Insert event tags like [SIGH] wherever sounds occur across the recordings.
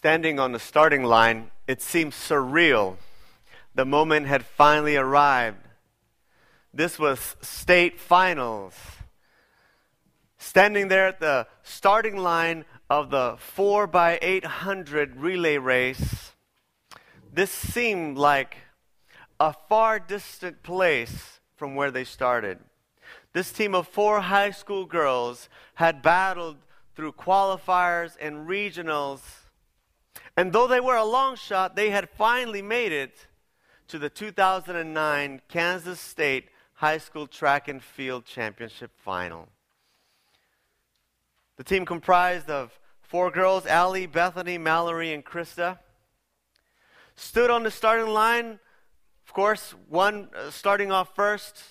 Standing on the starting line, it seemed surreal. The moment had finally arrived. This was state finals. Standing there at the starting line of the 4 by 800 relay race, this seemed like a far distant place from where they started. This team of four high school girls had battled through qualifiers and regionals and though they were a long shot, they had finally made it to the 2009 Kansas State High School Track and Field Championship final. The team comprised of four girls Allie, Bethany, Mallory, and Krista. Stood on the starting line, of course, one uh, starting off first,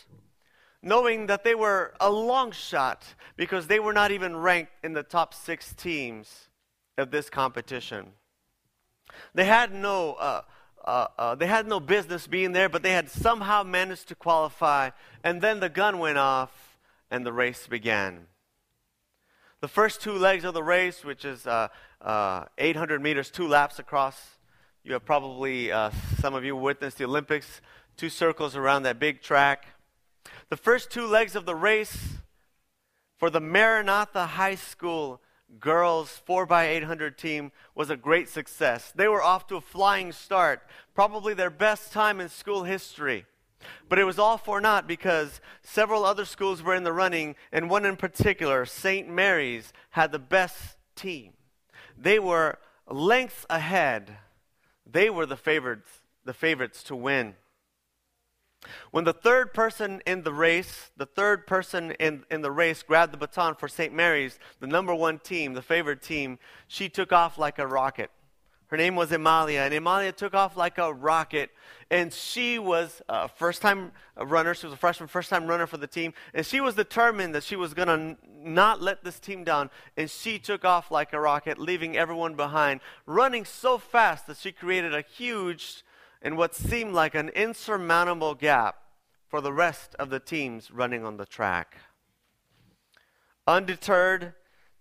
knowing that they were a long shot because they were not even ranked in the top six teams of this competition. They had no, uh, uh, uh, they had no business being there, but they had somehow managed to qualify. And then the gun went off, and the race began. The first two legs of the race, which is uh, uh, 800 meters, two laps across. You have probably, uh, some of you witnessed the Olympics, two circles around that big track. The first two legs of the race for the Maranatha High School girls 4x800 team was a great success. They were off to a flying start, probably their best time in school history. But it was all for naught because several other schools were in the running, and one in particular, St. Mary's, had the best team. They were lengths ahead. They were the favorites, the favorites to win. When the third person in the race, the third person in, in the race grabbed the baton for St. Mary's, the number one team, the favored team, she took off like a rocket. Her name was Emalia, and Emalia took off like a rocket. And she was a first time runner. She was a freshman, first time runner for the team. And she was determined that she was going to not let this team down. And she took off like a rocket, leaving everyone behind, running so fast that she created a huge in what seemed like an insurmountable gap for the rest of the teams running on the track. Undeterred,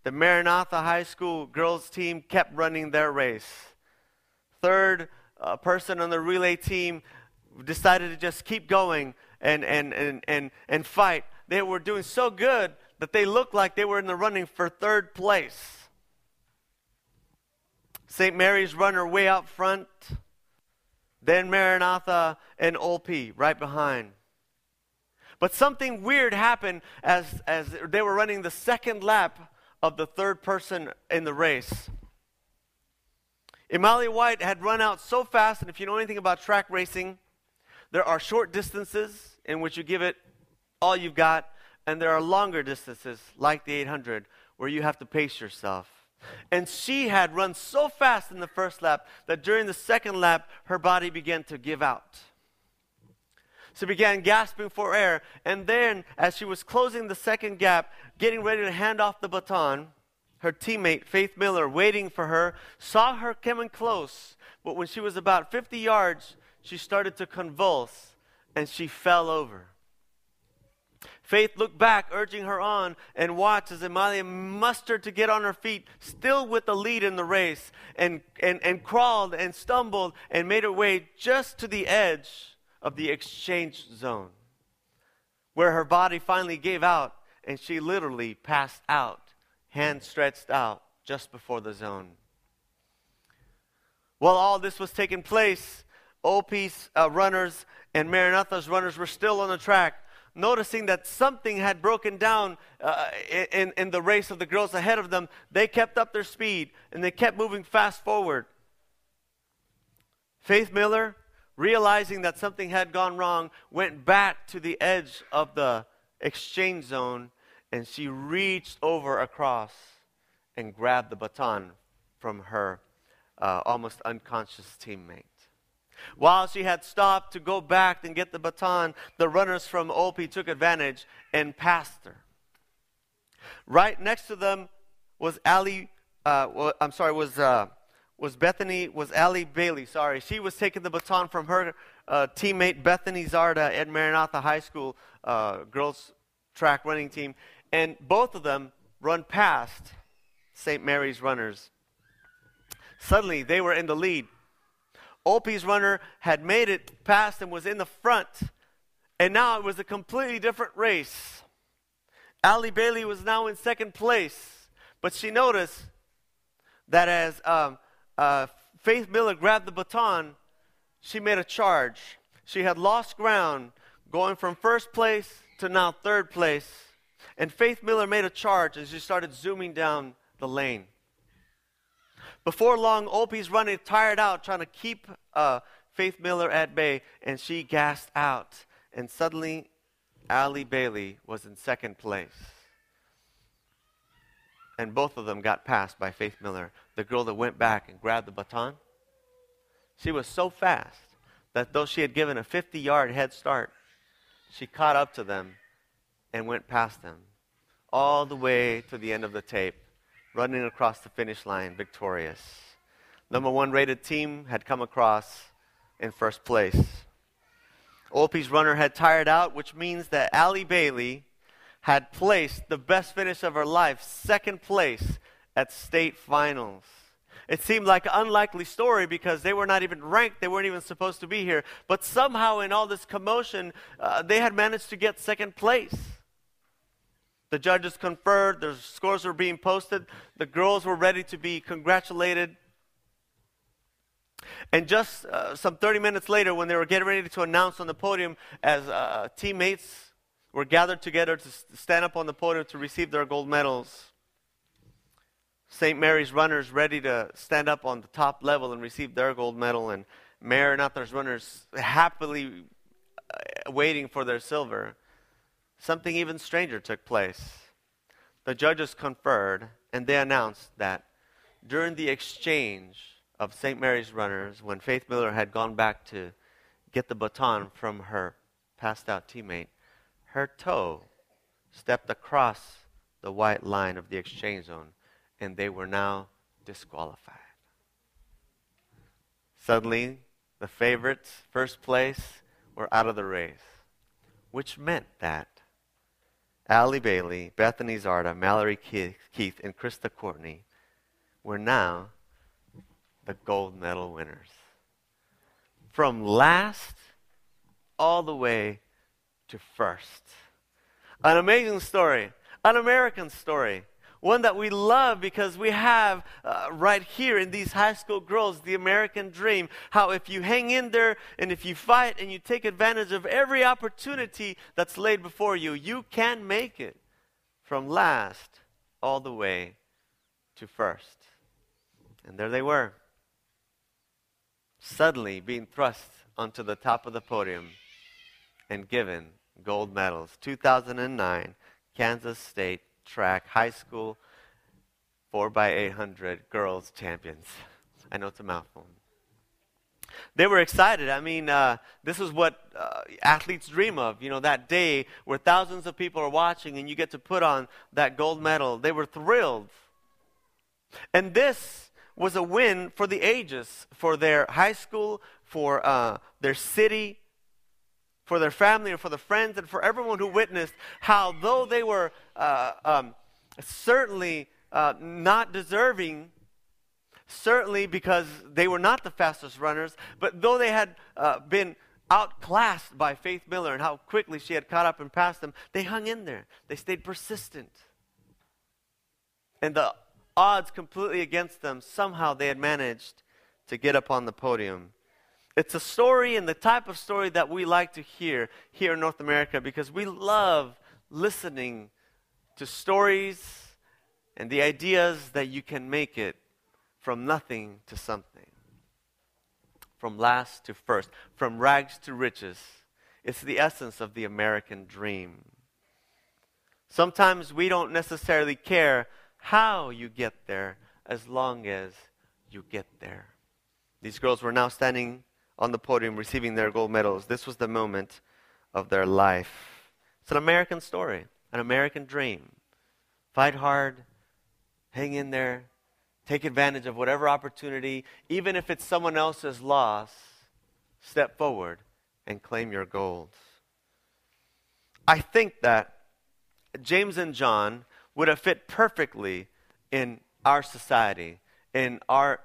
the Maranatha High School girls team kept running their race. Third person on the relay team decided to just keep going and, and, and, and, and fight. They were doing so good that they looked like they were in the running for third place. St. Mary's runner way out front then Maranatha and Olpe right behind. But something weird happened as, as they were running the second lap of the third person in the race. Emalia White had run out so fast, and if you know anything about track racing, there are short distances in which you give it all you've got, and there are longer distances, like the 800, where you have to pace yourself. And she had run so fast in the first lap that during the second lap, her body began to give out. She began gasping for air. And then, as she was closing the second gap, getting ready to hand off the baton, her teammate, Faith Miller, waiting for her, saw her coming close. But when she was about 50 yards, she started to convulse and she fell over. Faith looked back, urging her on, and watched as Emalia mustered to get on her feet, still with the lead in the race, and, and, and crawled and stumbled and made her way just to the edge of the exchange zone, where her body finally gave out and she literally passed out, hand stretched out just before the zone. While all this was taking place, Olpe's uh, runners and Maranatha's runners were still on the track noticing that something had broken down uh, in, in the race of the girls ahead of them, they kept up their speed and they kept moving fast forward. Faith Miller, realizing that something had gone wrong, went back to the edge of the exchange zone and she reached over across and grabbed the baton from her uh, almost unconscious teammate. While she had stopped to go back and get the baton, the runners from Olpe took advantage and passed her. Right next to them was Allie, uh, I'm sorry, was, uh, was Bethany, was Allie Bailey, sorry. She was taking the baton from her uh, teammate Bethany Zarda at Maranatha High School uh, girls track running team. And both of them run past St. Mary's runners. Suddenly, they were in the lead. Olpe's runner had made it past and was in the front. And now it was a completely different race. Allie Bailey was now in second place. But she noticed that as um, uh, Faith Miller grabbed the baton, she made a charge. She had lost ground going from first place to now third place. And Faith Miller made a charge as she started zooming down the lane. Before long, Olpe's running tired out, trying to keep uh, Faith Miller at bay, and she gasped out. And suddenly, Allie Bailey was in second place. And both of them got passed by Faith Miller, the girl that went back and grabbed the baton. She was so fast that though she had given a 50 yard head start, she caught up to them and went past them all the way to the end of the tape, running across the finish line victorious. Number one rated team had come across in first place. Olpe's runner had tired out, which means that Allie Bailey had placed the best finish of her life, second place at state finals. It seemed like an unlikely story because they were not even ranked. They weren't even supposed to be here. But somehow, in all this commotion, uh, they had managed to get second place. The judges conferred, their scores were being posted, the girls were ready to be congratulated. And just uh, some 30 minutes later, when they were getting ready to announce on the podium as uh, teammates were gathered together to stand up on the podium to receive their gold medals, St. Mary's runners ready to stand up on the top level and receive their gold medal, and Maranatha's runners happily uh, waiting for their silver. Something even stranger took place. The judges conferred, and they announced that during the exchange of St. Mary's runners, when Faith Miller had gone back to get the baton from her passed out teammate, her toe stepped across the white line of the exchange zone, and they were now disqualified. Suddenly, the favorites, first place, were out of the race, which meant that Allie Bailey, Bethany Zarda, Mallory Keith, and Krista Courtney were now the gold medal winners. From last all the way to first. An amazing story, an American story, one that we love because we have uh, right here in these high school girls the American dream. How if you hang in there and if you fight and you take advantage of every opportunity that's laid before you, you can make it from last all the way to first. And there they were suddenly being thrust onto the top of the podium and given gold medals. 2009 Kansas State Track High School 4x800 Girls Champions. I know it's a mouthful. They were excited. I mean, uh, this is what uh, athletes dream of. You know, that day where thousands of people are watching and you get to put on that gold medal. They were thrilled. And this was a win for the ages, for their high school, for uh, their city, for their family, and for the friends, and for everyone who witnessed how, though they were uh, um, certainly uh, not deserving, certainly because they were not the fastest runners, but though they had uh, been outclassed by Faith Miller and how quickly she had caught up and passed them, they hung in there. They stayed persistent. And the odds completely against them, somehow they had managed to get up on the podium. It's a story and the type of story that we like to hear here in North America because we love listening to stories and the ideas that you can make it from nothing to something, from last to first, from rags to riches. It's the essence of the American dream. Sometimes we don't necessarily care how you get there as long as you get there. These girls were now standing on the podium receiving their gold medals. This was the moment of their life. It's an American story, an American dream. Fight hard, hang in there, take advantage of whatever opportunity, even if it's someone else's loss, step forward and claim your gold. I think that James and John would have fit perfectly in our society, in our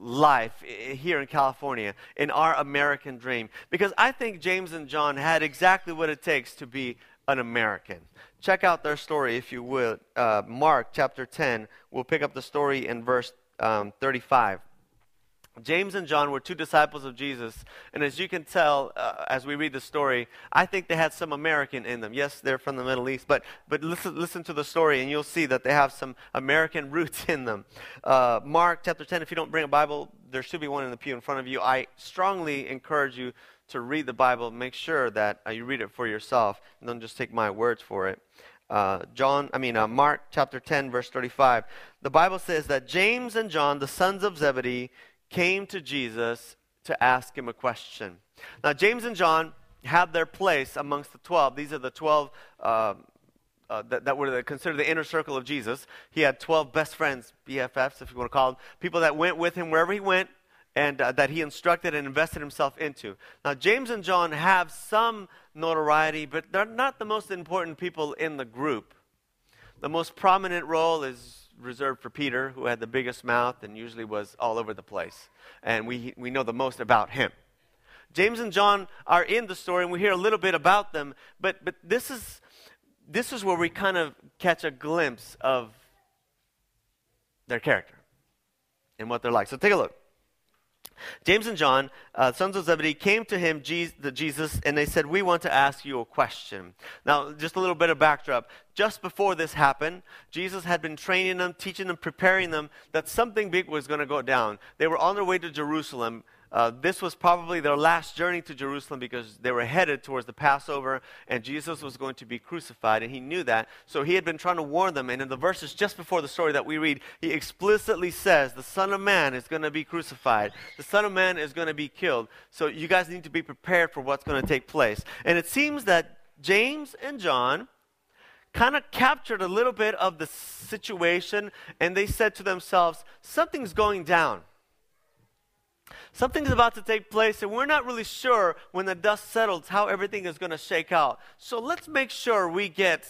life here in California, in our American dream. Because I think James and John had exactly what it takes to be an American. Check out their story, if you would. Uh, Mark chapter 10, we'll pick up the story in verse um, 35. James and John were two disciples of Jesus, and as you can tell uh, as we read the story, I think they had some American in them. Yes, they're from the Middle East, but, but listen, listen to the story, and you'll see that they have some American [LAUGHS] roots in them. Uh, Mark chapter 10, if you don't bring a Bible, there should be one in the pew in front of you. I strongly encourage you to read the Bible. Make sure that uh, you read it for yourself, and don't just take my words for it. Uh, John, I mean uh, Mark chapter 10, verse 35. The Bible says that James and John, the sons of Zebedee, came to Jesus to ask him a question. Now, James and John had their place amongst the 12. These are the 12 uh, uh, that, that, were considered the inner circle of Jesus. He had 12 best friends, BFFs, if you want to call them, people that went with him wherever he went and uh, that he instructed and invested himself into. Now, James and John have some notoriety, but they're not the most important people in the group. The most prominent role is reserved for Peter, who had the biggest mouth and usually was all over the place. And we, we know the most about him. James and John are in the story, and we hear a little bit about them, but, but this, is, this is where we kind of catch a glimpse of their character and what they're like. So take a look. James and John, uh, sons of Zebedee, came to him, Jesus, and they said, We want to ask you a question. Now, just a little bit of backdrop. Just before this happened, Jesus had been training them, teaching them, preparing them that something big was going to go down. They were on their way to Jerusalem uh, this was probably their last journey to Jerusalem because they were headed towards the Passover and Jesus was going to be crucified, and he knew that. So he had been trying to warn them. And in the verses just before the story that we read, he explicitly says, The Son of Man is going to be crucified, the Son of Man is going to be killed. So you guys need to be prepared for what's going to take place. And it seems that James and John kind of captured a little bit of the situation and they said to themselves, Something's going down. Something's about to take place, and we're not really sure when the dust settles how everything is going to shake out. So let's make sure we get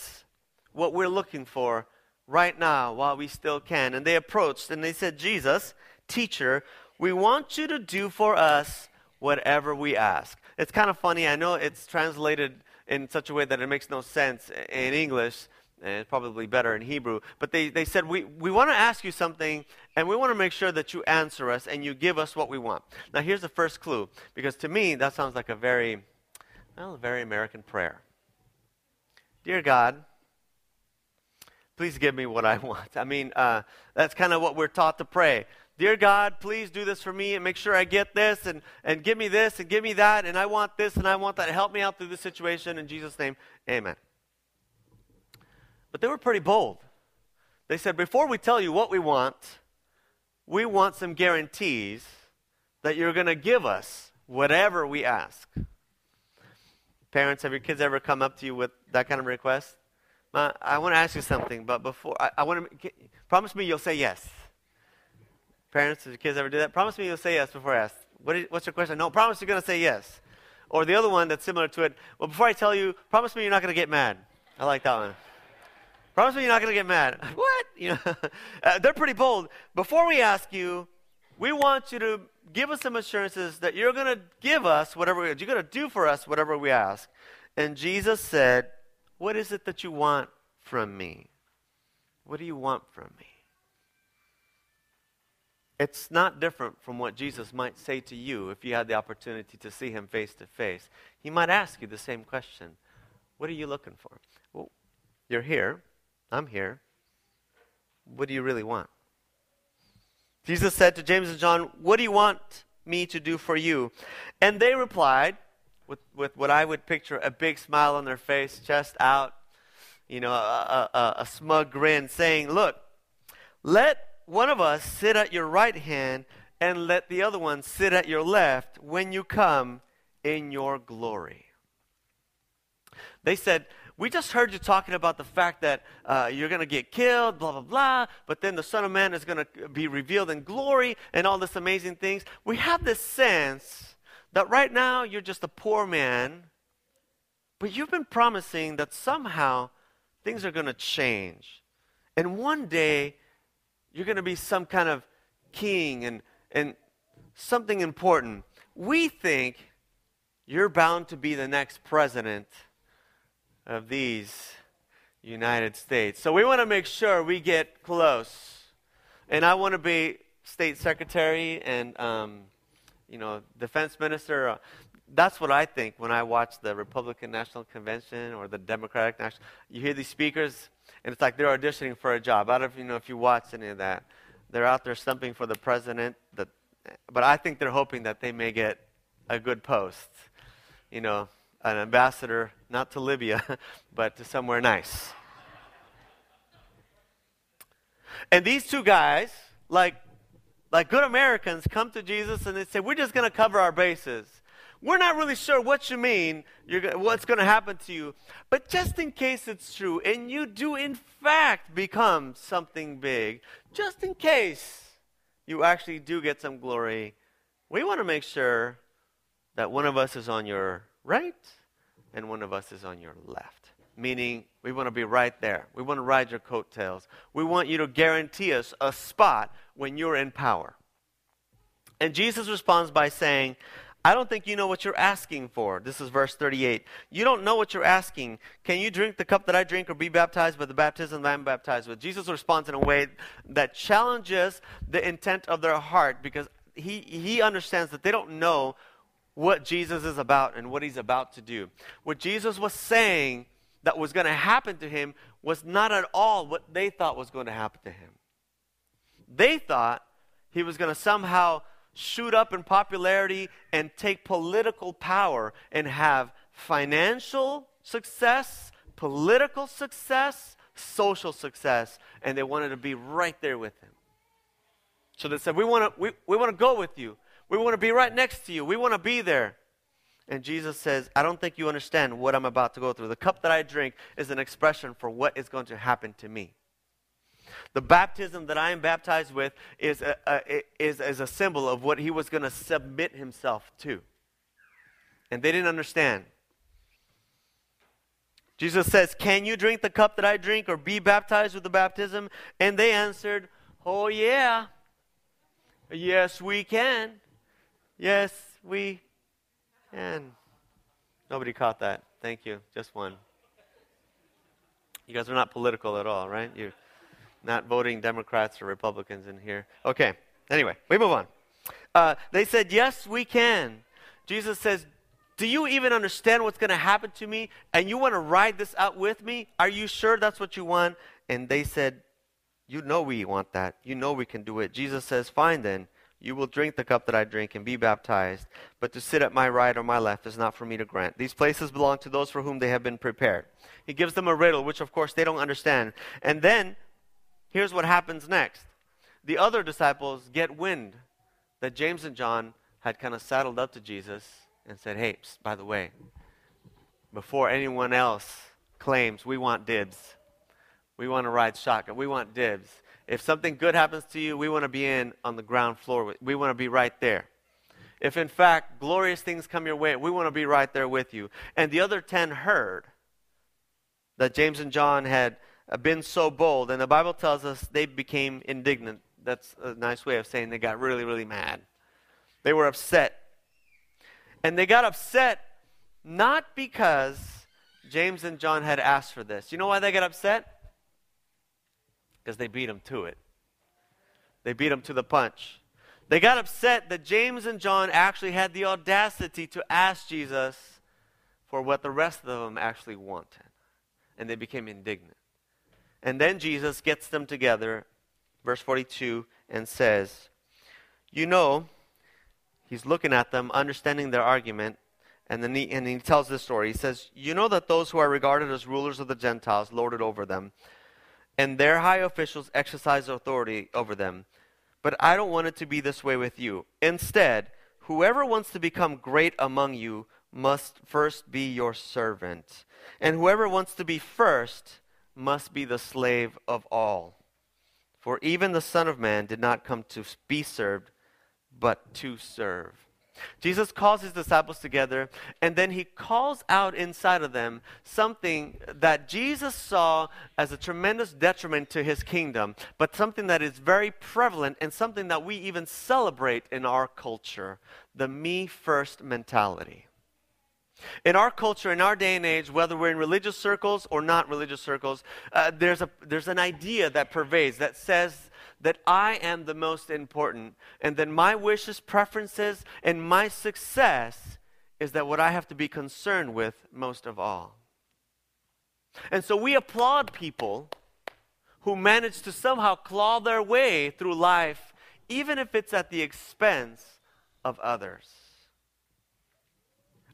what we're looking for right now while we still can. And they approached and they said, Jesus, teacher, we want you to do for us whatever we ask. It's kind of funny. I know it's translated in such a way that it makes no sense in English and probably better in Hebrew. But they, they said, We, we want to ask you something, and we want to make sure that you answer us and you give us what we want. Now, here's the first clue, because to me, that sounds like a very, well, a very American prayer. Dear God, please give me what I [LAUGHS] want. I mean, uh, that's kind of what we're taught to pray. Dear God, please do this for me and make sure I get this and, and give me this and give me that and I want this and I want that. Help me out through this situation. In Jesus' name, amen. But they were pretty bold. They said, before we tell you what we want, we want some guarantees that you're going to give us whatever we ask. Parents, have your kids ever come up to you with that kind of request? I want to ask you something, but before, I, I want to, promise me you'll say yes. Parents, have your kids ever do that? Promise me you'll say yes before I ask. What is, what's your question? No, promise you're going to say yes. Or the other one that's similar to it, well, before I tell you, promise me you're not going to get mad. I like that one. Promise me you're not going to get mad. [LAUGHS] what? You know, [LAUGHS] uh, they're pretty bold. Before we ask you, we want you to give us some assurances that you're going to give us whatever you're going to do for us whatever we ask. And Jesus said, "What is it that you want from me? What do you want from me?" It's not different from what Jesus might say to you if you had the opportunity to see him face to face. He might ask you the same question. What are you looking for? Well, you're here. I'm here. What do you really want? Jesus said to James and John, What do you want me to do for you? And they replied, with, with what I would picture a big smile on their face, chest out, you know, a, a, a smug grin, saying, Look, let one of us sit at your right hand and let the other one sit at your left when you come in your glory. They said, we just heard you talking about the fact that uh, you're going to get killed, blah, blah, blah, but then the Son of Man is going to be revealed in glory and all this amazing things. We have this sense that right now you're just a poor man, but you've been promising that somehow things are going to change. And one day you're going to be some kind of king and, And something important we think you're bound to be the next president of these United States. So we want to make sure we get close. And I want to be state secretary and, um, you know, defense minister. That's what I think when I watch the Republican National Convention or the Democratic National. You hear these speakers, and it's like they're auditioning for a job. I don't you know if you watch any of that. They're out there stumping for the president, the, but I think they're hoping that they may get a good post. You know, an ambassador, not to Libya, [LAUGHS] but to somewhere nice. And these two guys, like, like good Americans, come to Jesus and they say, We're just going to cover our bases. We're not really sure what you mean, what's going to happen to you. But just in case it's true, and you do in fact become something big, just in case you actually do get some glory, we want to make sure that one of us is on your right and one of us is on your left. Meaning, we want to be right there. We want to ride your coattails. We want you to guarantee us a spot when you're in power. And Jesus responds by saying, I don't think you know what you're asking for. This is verse 38. You don't know what you're asking. Can you drink the cup that I drink or be baptized with the baptism that I'm baptized with? Jesus responds in a way that challenges the intent of their heart because he, he understands that they don't know what Jesus is about and what he's about to do. What Jesus was saying that was going to happen to him was not at all what they thought was going to happen to him. They thought he was going to somehow shoot up in popularity and take political power and have financial success, political success, social success, and they wanted to be right there with him. So they said, We want to we, we want to go with you. We want to be right next to you. We want to be there. And Jesus says, I don't think you understand what I'm about to go through. The cup that I drink is an expression for what is going to happen to me. The baptism that I am baptized with is a, a, is, is a symbol of what he was going to submit himself to. And they didn't understand. Jesus says, Can you drink the cup that I drink or be baptized with the baptism? And they answered, Oh, yeah. Yes, we can. Yes, we can. Nobody caught that. Thank you. Just one. You guys are not political at all, right? You're not voting Democrats or Republicans in here. Okay. Anyway, we move on. Uh, they said, Yes, we can. Jesus says, Do you even understand what's going to happen to me? And you want to ride this out with me? Are you sure that's what you want? And they said, You know we want that. You know we can do it. Jesus says, Fine then. You will drink the cup that I drink and be baptized, but to sit at my right or my left is not for me to grant. These places belong to those for whom they have been prepared. He gives them a riddle, which of course they don't understand. And then, here's what happens next the other disciples get wind that James and John had kind of saddled up to Jesus and said, Hey, psst, by the way, before anyone else claims we want dibs, we want to ride shotgun, we want dibs if something good happens to you, we want to be in on the ground floor. We want to be right there. If in fact glorious things come your way, we want to be right there with you. And the other 10 heard that James and John had uh, been so bold, and the Bible tells us they became indignant. That's a nice way of saying they got really, really mad. They were upset. And they got upset not because James and John had asked for this. You know why they got upset? Because they beat him to it. They beat him to the punch. They got upset that James and John actually had the audacity to ask Jesus for what the rest of them actually wanted. And they became indignant. And then Jesus gets them together, verse 42, and says, You know, he's looking at them, understanding their argument, and then he, and he tells this story. He says, You know that those who are regarded as rulers of the Gentiles lord it over them and their high officials exercise authority over them. But I don't want it to be this way with you. Instead, whoever wants to become great among you must first be your servant, and whoever wants to be first must be the slave of all. For even the Son of Man did not come to be served, but to serve, Jesus calls his disciples together, and then he calls out inside of them something that Jesus saw as a tremendous detriment to his kingdom, but something that is very prevalent and something that we even celebrate in our culture the me first mentality. In our culture, in our day and age, whether we're in religious circles or not religious circles, uh, there's, a, there's an idea that pervades that says that I am the most important, and that my wishes, preferences, and my success is that what I have to be concerned with most of all. And so we applaud people who manage to somehow claw their way through life, even if it's at the expense of others.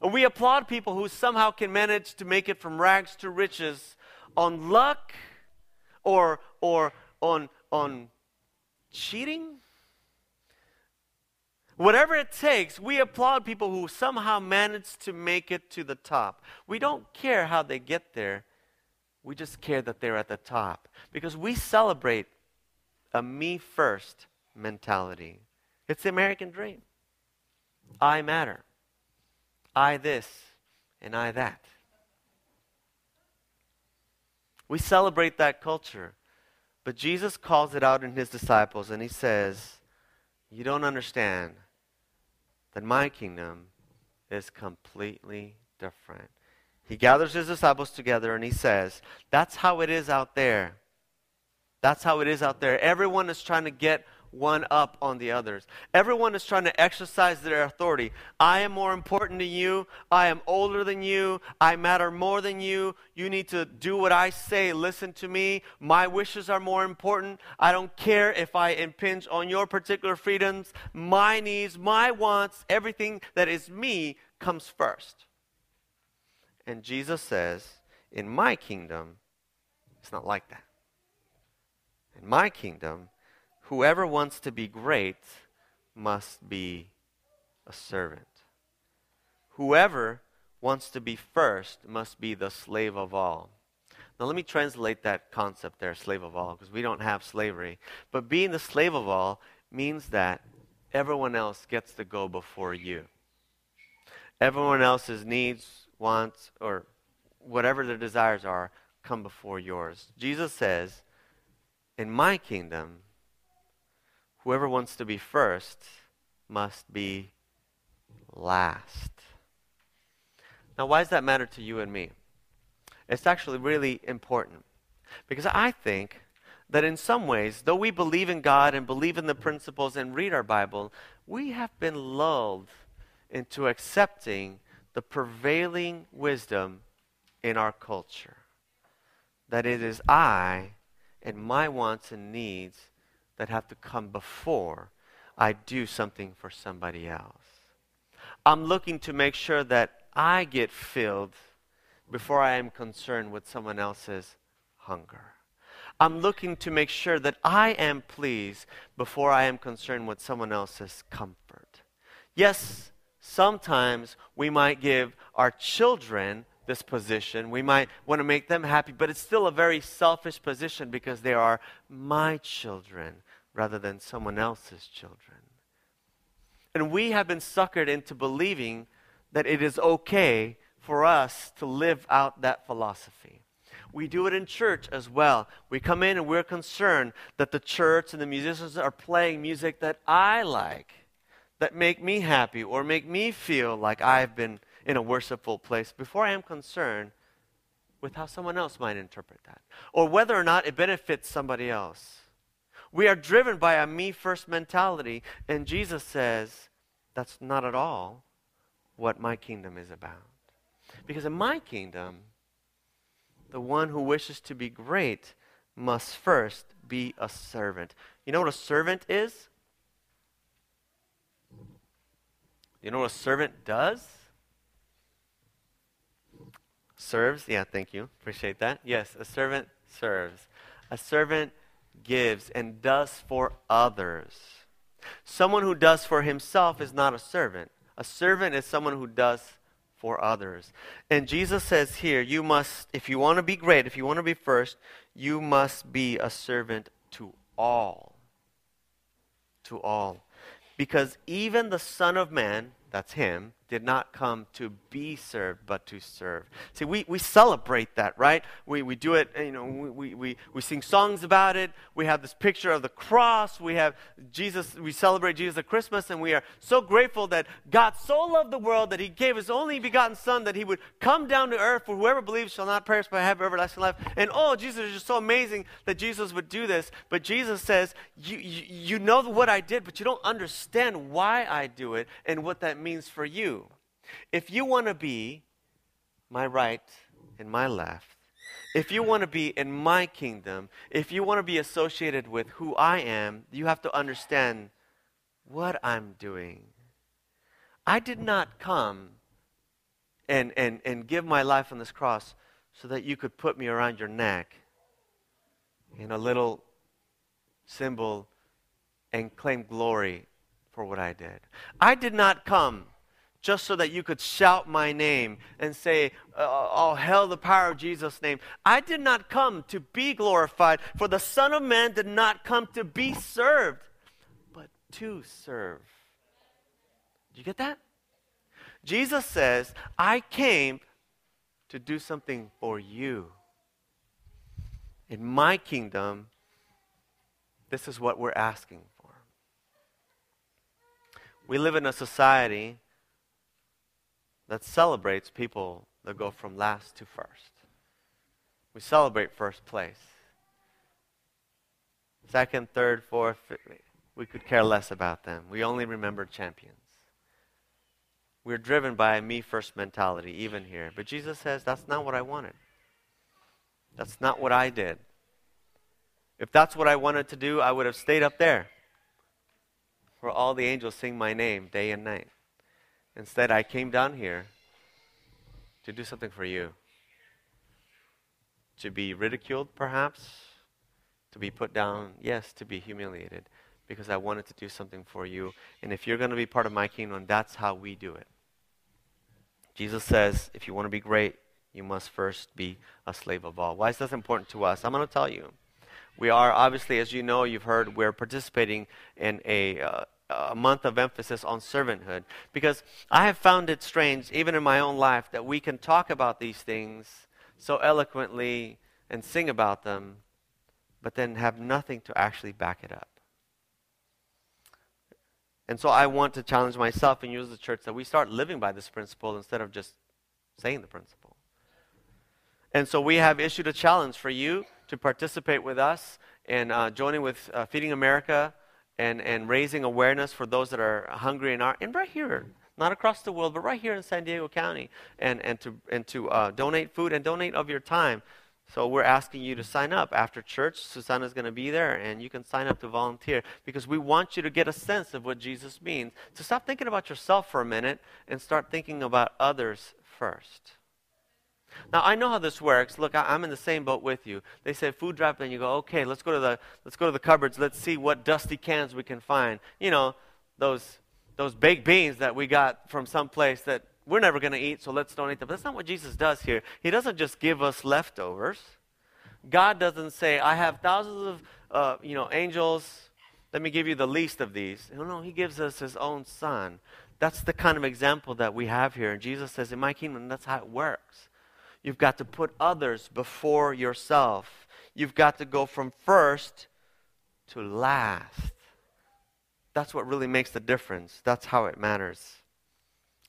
And we applaud people who somehow can manage to make it from rags to riches on luck or, or on, on cheating? Whatever it takes, we applaud people who somehow manage to make it to the top. We don't care how they get there. We just care that they're at the top because we celebrate a me first mentality. It's the American dream. I matter. I this and I that. We celebrate that culture. But Jesus calls it out in his disciples and he says, You don't understand that my kingdom is completely different. He gathers his disciples together and he says, That's how it is out there. That's how it is out there. Everyone is trying to get one up on the others. Everyone is trying to exercise their authority. I am more important to you. I am older than you. I matter more than you. You need to do what I say. Listen to me. My wishes are more important. I don't care if I impinge on your particular freedoms. My needs, my wants, everything that is me comes first. And Jesus says, In my kingdom, it's not like that. In my kingdom, Whoever wants to be great must be a servant. Whoever wants to be first must be the slave of all. Now, let me translate that concept there, slave of all, because we don't have slavery. But being the slave of all means that everyone else gets to go before you. Everyone else's needs, wants, or whatever their desires are come before yours. Jesus says, In my kingdom, Whoever wants to be first must be last. Now, why does that matter to you and me? It's actually really important because I think that in some ways, though we believe in God and believe in the principles and read our Bible, we have been lulled into accepting the prevailing wisdom in our culture. That it is I and my wants and needs that have to come before I do something for somebody else. I'm looking to make sure that I get filled before I am concerned with someone else's hunger. I'm looking to make sure that I am pleased before I am concerned with someone else's comfort. Yes, sometimes we might give our children this position. We might want to make them happy, but it's still a very selfish position because they are my children rather than someone else's children. And we have been suckered into believing that it is okay for us to live out that philosophy. We do it in church as well. We come in and we're concerned that the church and the musicians are playing music that I like, that make me happy or make me feel like I've been in a worshipful place before I am concerned with how someone else might interpret that or whether or not it benefits somebody else. We are driven by a me first mentality. And Jesus says, that's not at all what my kingdom is about. Because in my kingdom, the one who wishes to be great must first be a servant. You know what a servant is? You know what a servant does? Serves. Yeah, thank you. Appreciate that. Yes, a servant serves. A servant gives and does for others. Someone who does for himself is not a servant. A servant is someone who does for others. And Jesus says here, you must, if you want to be great, if you want to be first, you must be a servant to all. To all. Because even the Son of Man, that's him, did not come to be served, but to serve. See, we, we celebrate that, right? We, we do it, you know, we, we, we sing songs about it. We have this picture of the cross. We have Jesus, we celebrate Jesus at Christmas, and we are so grateful that God so loved the world that he gave his only begotten Son that he would come down to earth for whoever believes shall not perish but have everlasting life. And oh, Jesus is just so amazing that Jesus would do this. But Jesus says, you, you, you know what I did, but you don't understand why I do it and what that means for you. If you want to be my right and my left, if you want to be in my kingdom, if you want to be associated with who I am, you have to understand what I'm doing. I did not come and, and, and give my life on this cross so that you could put me around your neck in a little symbol and claim glory for what I did. I did not come just so that you could shout my name and say, Oh, hail the power of Jesus' name. I did not come to be glorified, for the Son of Man did not come to be served, but to serve. Did you get that? Jesus says, I came to do something for you. In my kingdom, this is what we're asking for. We live in a society that celebrates people that go from last to first. We celebrate first place. Second, third, fourth, we could care less about them. We only remember champions. We're driven by a me first mentality, even here. But Jesus says, that's not what I wanted. That's not what I did. If that's what I wanted to do, I would have stayed up there where all the angels sing my name day and night. Instead, I came down here to do something for you. To be ridiculed, perhaps. To be put down, yes, to be humiliated. Because I wanted to do something for you. And if you're going to be part of my kingdom, that's how we do it. Jesus says, if you want to be great, you must first be a slave of all. Why is this important to us? I'm going to tell you. We are, obviously, as you know, you've heard, we're participating in a. Uh, a month of emphasis on servanthood because I have found it strange, even in my own life, that we can talk about these things so eloquently and sing about them, but then have nothing to actually back it up. And so I want to challenge myself and use the church that we start living by this principle instead of just saying the principle. And so we have issued a challenge for you to participate with us in uh, joining with uh, Feeding America and, and raising awareness for those that are hungry and are, and right here, not across the world, but right here in San Diego County, and, and to, and to uh, donate food and donate of your time. So we're asking you to sign up after church. Susanna's going to be there, and you can sign up to volunteer because we want you to get a sense of what Jesus means. To so stop thinking about yourself for a minute and start thinking about others first. Now I know how this works. Look, I, am in the same boat with you. They say food drop, and you go, okay, let's go to the let's go to the cupboards. Let's see what dusty cans we can find. You know, those those baked beans that we got from some place that we're never going to eat, so let's donate them. But that's not what Jesus does here. He doesn't just give us leftovers. God doesn't say, I have thousands of uh, you know angels. Let me give you the least of these. No, no, He gives us His own Son. That's the kind of example that we have here. And Jesus says, in my kingdom, that's how it works. You've got to put others before yourself. You've got to go from first to last. That's what really makes the difference. That's how it matters.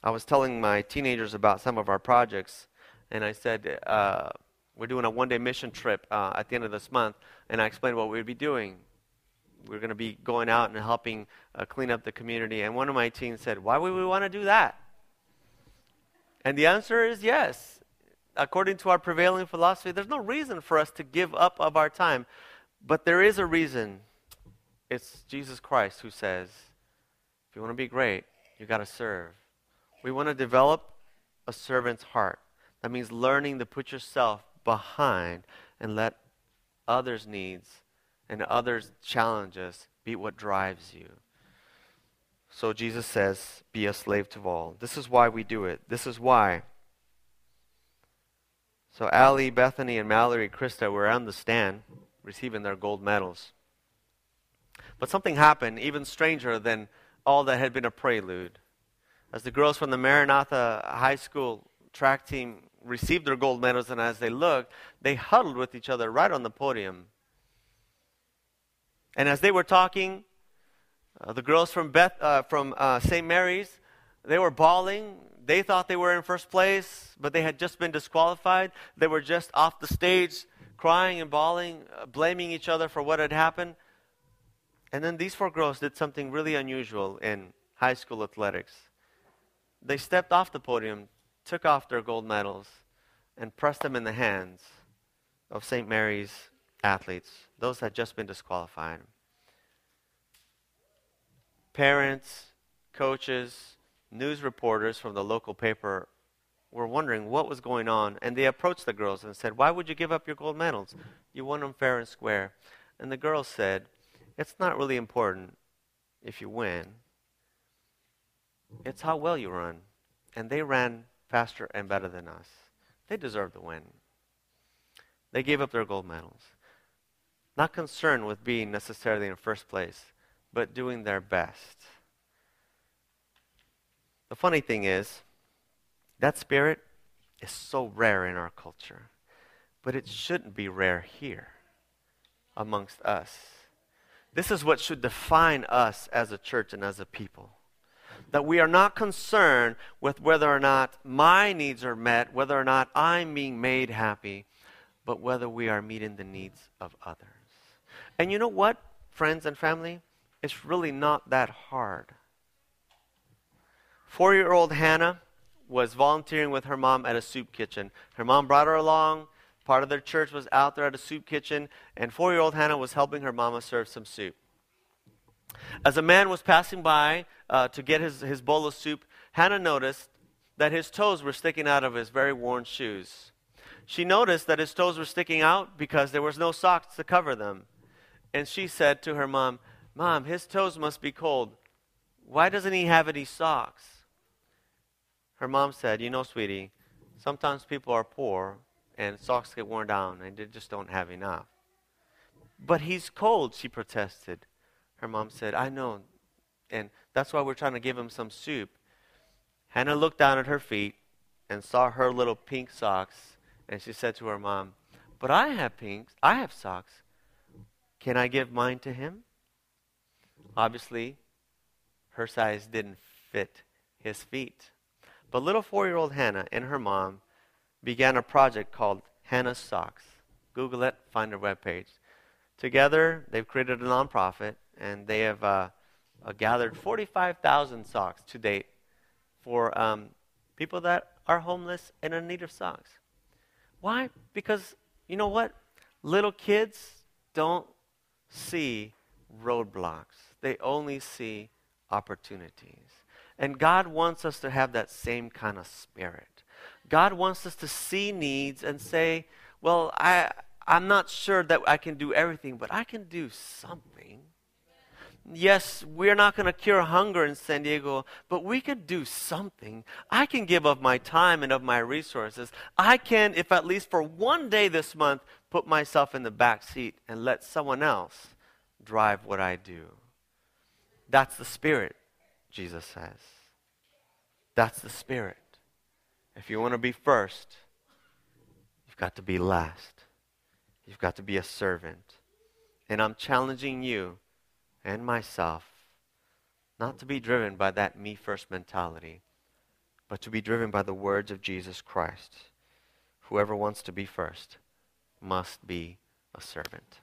I was telling my teenagers about some of our projects, and I said, uh, We're doing a one day mission trip uh, at the end of this month, and I explained what we'd be doing. We're going to be going out and helping uh, clean up the community. And one of my teens said, Why would we want to do that? And the answer is yes according to our prevailing philosophy, there's no reason for us to give up of our time. But there is a reason. It's Jesus Christ who says, if you want to be great, you've got to serve. We want to develop a servant's heart. That means learning to put yourself behind and let others' needs and others' challenges be what drives you. So Jesus says, be a slave to all. This is why we do it. This is why so Allie, Bethany, and Mallory, Krista were on the stand receiving their gold medals. But something happened even stranger than all that had been a prelude. as the girls from the Maranatha High School track team received their gold medals, and as they looked, they huddled with each other right on the podium. And as they were talking, uh, the girls from Beth, uh, from uh, St. Mary's, they were bawling. They thought they were in first place, but they had just been disqualified. They were just off the stage, crying and bawling, uh, blaming each other for what had happened. And then these four girls did something really unusual in high school athletics. They stepped off the podium, took off their gold medals, and pressed them in the hands of St. Mary's athletes, those that had just been disqualified. Parents, coaches, news reporters from the local paper were wondering what was going on, and they approached the girls and said, Why would you give up your gold medals? You won them fair and square. And the girls said, It's not really important if you win, it's how well you run. And they ran faster and better than us. They deserve the win. They gave up their gold medals. Not concerned with being necessarily in first place, but doing their best. The funny thing is, that spirit is so rare in our culture, but it shouldn't be rare here amongst us. This is what should define us as a church and as a people. That we are not concerned with whether or not my needs are met, whether or not I'm being made happy, but whether we are meeting the needs of others. And you know what, friends and family? It's really not that hard. Four year old Hannah was volunteering with her mom at a soup kitchen. Her mom brought her along. Part of their church was out there at a soup kitchen, and four year old Hannah was helping her mama serve some soup. As a man was passing by uh, to get his, his bowl of soup, Hannah noticed that his toes were sticking out of his very worn shoes. She noticed that his toes were sticking out because there was no socks to cover them. And she said to her mom, Mom, his toes must be cold. Why doesn't he have any socks? Her mom said, You know, sweetie, sometimes people are poor and socks get worn down and they just don't have enough. But he's cold, she protested. Her mom said, I know, and that's why we're trying to give him some soup. Hannah looked down at her feet and saw her little pink socks, and she said to her mom, But I have pinks, I have socks. Can I give mine to him? Obviously, her size didn't fit his feet. But little four year old Hannah and her mom began a project called Hannah's Socks. Google it, find their webpage. Together, they've created a nonprofit and they have uh, uh, gathered 45,000 socks to date for um, people that are homeless and in need of socks. Why? Because you know what? Little kids don't see roadblocks, they only see opportunities. And God wants us to have that same kind of spirit. God wants us to see needs and say, well, I, I'm not sure that I can do everything, but I can do something. Yes, we're not going to cure hunger in San Diego, but we could do something. I can give of my time and of my resources. I can, if at least for one day this month, put myself in the back seat and let someone else drive what I do. That's the spirit, Jesus says. That's the spirit. If you want to be first, you've got to be last. You've got to be a servant. And I'm challenging you and myself not to be driven by that me first mentality, but to be driven by the words of Jesus Christ. Whoever wants to be first must be a servant.